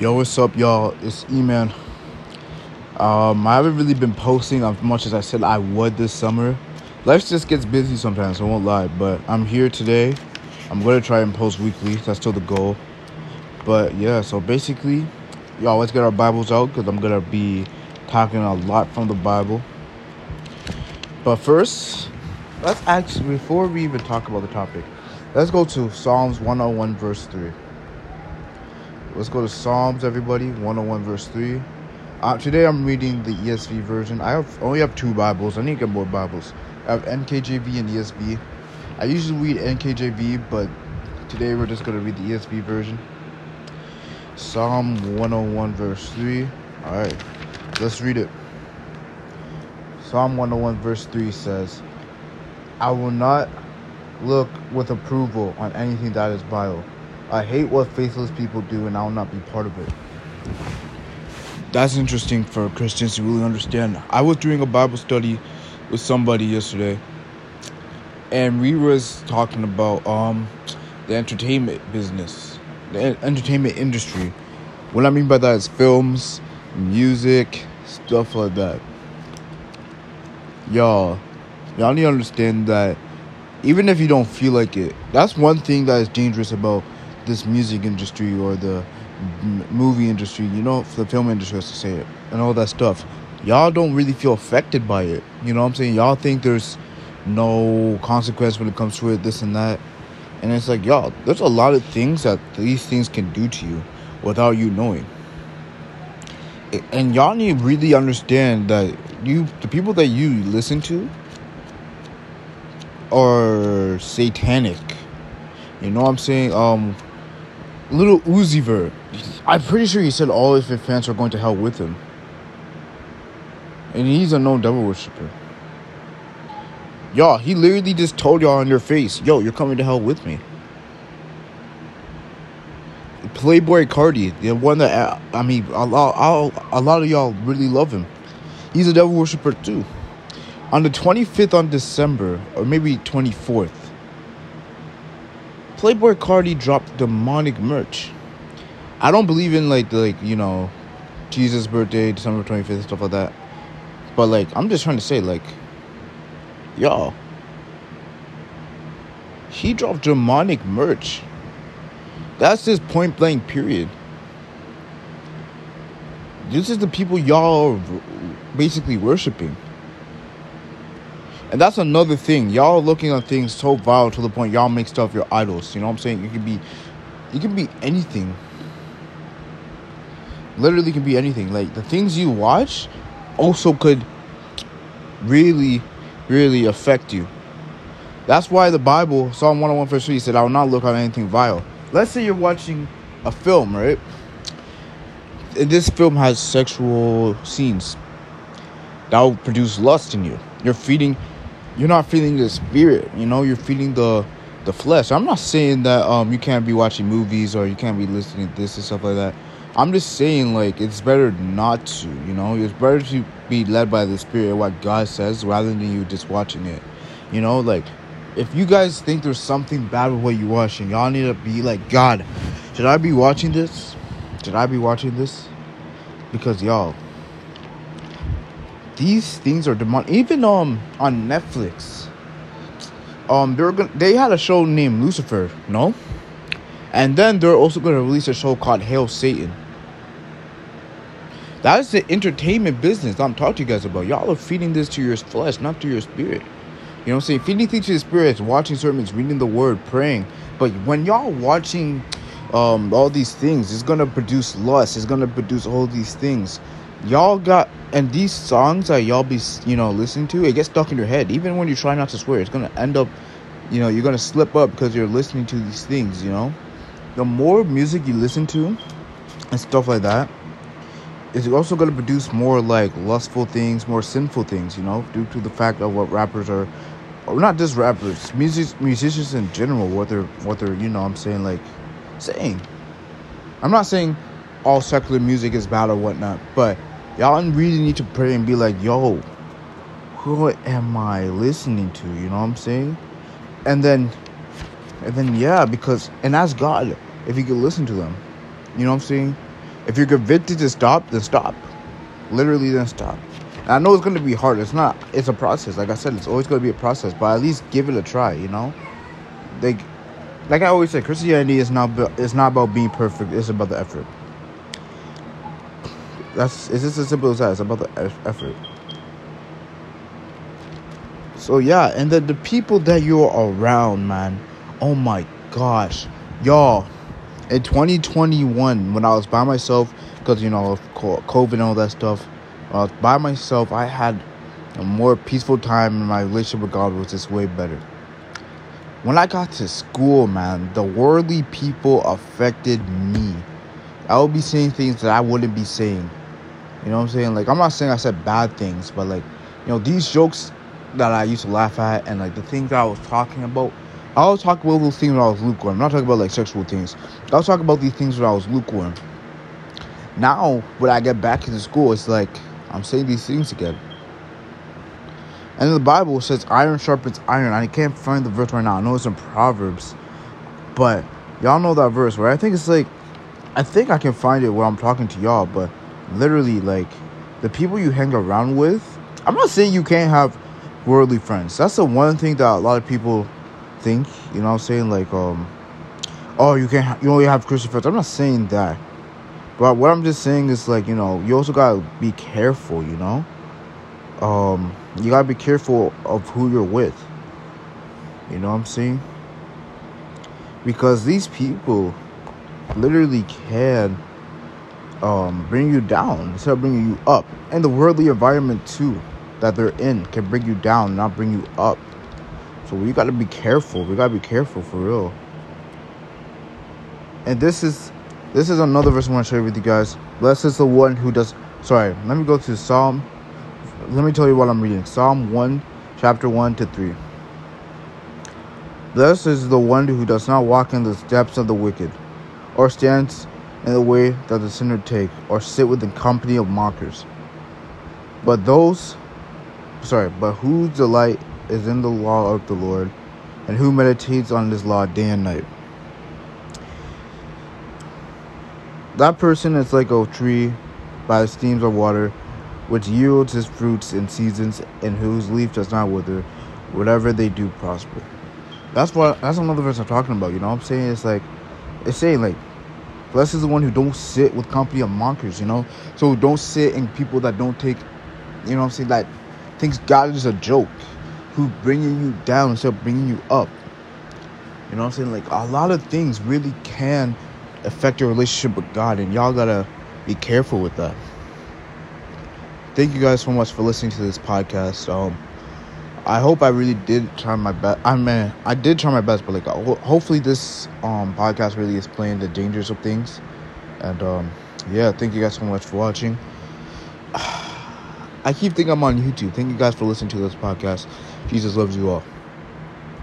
Yo, what's up, y'all? It's E-Man. Um, I haven't really been posting as much as I said I would this summer. Life just gets busy sometimes, I won't lie. But I'm here today. I'm gonna try and post weekly. That's still the goal. But yeah, so basically, y'all let's get our Bibles out because I'm gonna be talking a lot from the Bible. But first, let's actually before we even talk about the topic, let's go to Psalms 101 verse 3. Let's go to Psalms, everybody. 101 verse 3. Uh, today I'm reading the ESV version. I have only have two Bibles. I need to get more Bibles. I have NKJV and ESV. I usually read NKJV, but today we're just gonna read the ESV version. Psalm 101 verse 3. Alright, let's read it. Psalm 101 verse 3 says, I will not look with approval on anything that is vile I hate what faithless people do, and I will not be part of it. That's interesting for Christians to really understand. I was doing a Bible study with somebody yesterday, and we was talking about um the entertainment business, the entertainment industry. What I mean by that is films, music, stuff like that. Y'all, y'all need to understand that even if you don't feel like it, that's one thing that is dangerous about this music industry or the movie industry, you know, the film industry has to say it, and all that stuff. Y'all don't really feel affected by it. You know what I'm saying? Y'all think there's no consequence when it comes to it, this and that. And it's like, y'all, there's a lot of things that these things can do to you without you knowing. And y'all need to really understand that you, the people that you listen to, are satanic. You know what I'm saying? Um, Lil Uzi Vert. I'm pretty sure he said all his fans are going to hell with him. And he's a known devil worshiper. Y'all, he literally just told y'all in your face, yo, you're coming to hell with me. Playboi Carti, the one that, I mean, a lot, a lot of y'all really love him. He's a devil worshiper too. On the 25th on December, or maybe 24th, Playboi Carti dropped demonic merch. I don't believe in like like you know, Jesus' birthday, December twenty fifth, stuff like that. But like, I'm just trying to say like, y'all, he dropped demonic merch. That's his point blank period. This is the people y'all are basically worshiping. And that's another thing. Y'all looking at things so vile to the point y'all make stuff your idols. You know what I'm saying? You can be you can be anything. Literally can be anything. Like the things you watch also could really, really affect you. That's why the Bible, Psalm 101 verse 3 said, I will not look on anything vile. Let's say you're watching a film, right? And this film has sexual scenes that will produce lust in you. You're feeding you're not feeling the spirit you know you're feeling the the flesh. I'm not saying that um you can't be watching movies or you can't be listening to this and stuff like that. I'm just saying like it's better not to you know? It's better to be led by the spirit what god says rather than you just watching it. You know like if you guys think there's something bad with what you're watching y'all need to be like god should i be watching this? Should i be watching this? Because y'all these things are demonic. Even um on Netflix, um they're gonna they had a show named Lucifer, no, and then they're also gonna release a show called Hail Satan. That is the entertainment business I'm talking to you guys about. Y'all are feeding this to your flesh, not to your spirit. You know I'm saying? Feeding things to your spirit is watching sermons, reading the word, praying. But when y'all watching um, all these things, it's gonna produce lust. It's gonna produce all these things y'all got and these songs that y'all be you know listening to it gets stuck in your head. Even when you try not to swear it's gonna end up you know you're gonna slip up because you're listening to these things you know? The more music you listen to and stuff like that it's also to produce more like lustful things more sinful things you know due to the fact of what rappers are or not just rappers music musicians in general what they're what they're you know i'm saying like saying. I'm not saying all secular music is bad or whatnot but y'all really need to pray and be like, yo, who am I listening to? You know what I'm saying? And then, and then, yeah, because, and ask God if He could listen to them. You know what I'm saying? If you're convicted to stop, then stop. Literally, then stop. And I know it's gonna be hard. It's not. It's a process. Like I said, it's always gonna be a process. But at least give it a try. You know, like, like I always say, Christianity is not. It's not about being perfect. It's about the effort. That's. It's just as simple as that. It's about the effort. So yeah, and then the people that you're around, man. Oh my gosh, y'all. In 2021, when I was by myself, because you know, of COVID and all that stuff, I was by myself, I had a more peaceful time, and my relationship with God was just way better. When I got to school, man, the worldly people affected me. I would be saying things that I wouldn't be saying. You know what I'm saying? Like, I'm not saying I said bad things, but like, you know, these jokes that I used to laugh at and like the things I was talking about. I was talking about those things when I was lukewarm. I'm not talking about like sexual things. I was talking about these things when I was lukewarm. Now, when I get back into school, it's like I'm saying these things again. And the Bible says iron sharpens iron. I can't find the verse right now. I know it's in Proverbs. But y'all know that verse, right? I think it's like I think I can find it when I'm talking to y'all, but literally like the people you hang around with, I'm not saying you can't have worldly friends. That's the one thing that a lot of people think. You know what I'm saying? Like, um, oh, you can't, ha- you only have Christian friends. I'm not saying that. But what I'm just saying is, like, you know, you also gotta be careful, you know? Um, you gotta be careful of who you're with. You know what I'm saying? Because these people literally can um, bring you down instead of bringing you up. And the worldly environment, too that they're in can bring you down, not bring you up. So we gotta be careful. We gotta be careful for real. And this is this is another verse I want to share with you guys. Blessed is the one who does. Sorry, let me go to Psalm. Let me tell you what I'm reading. Psalm one, chapter one to three. Blessed is the one who does not walk in the steps of the wicked, or stands in the way that the sinner take, or sit with the company of mockers. But those sorry, but whose delight is in the law of the Lord, and who meditates on this law day and night. That person is like a tree by the streams of water, which yields its fruits in seasons, and whose leaf does not wither. Whatever they do prosper. That's what. That's another verse I'm talking about. You know what I'm saying? It's like, it's saying like, blessed is the one who don't sit with company of mockers. You know, so don't sit in people that don't take, you know what I'm saying, like thinks God is a joke, who bringing you down instead of bringing you up. You know what I'm saying? Like a lot of things really can affect your relationship with God, and y'all gotta be careful with that. Thank you guys so much for listening to this podcast. Um, I hope I really did try my best. I mean, I did try my best, but like, hopefully, this um podcast really explained the dangers of things. And um, yeah, thank you guys so much for watching. I keep thinking I'm on YouTube. Thank you guys for listening to this podcast. Jesus loves you all.